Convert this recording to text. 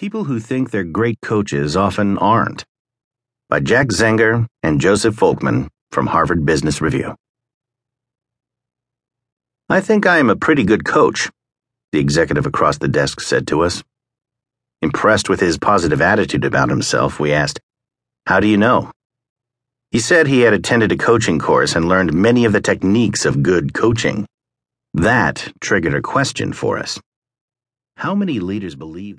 People who think they're great coaches often aren't. By Jack Zenger and Joseph Folkman from Harvard Business Review. I think I am a pretty good coach, the executive across the desk said to us. Impressed with his positive attitude about himself, we asked, How do you know? He said he had attended a coaching course and learned many of the techniques of good coaching. That triggered a question for us. How many leaders believe they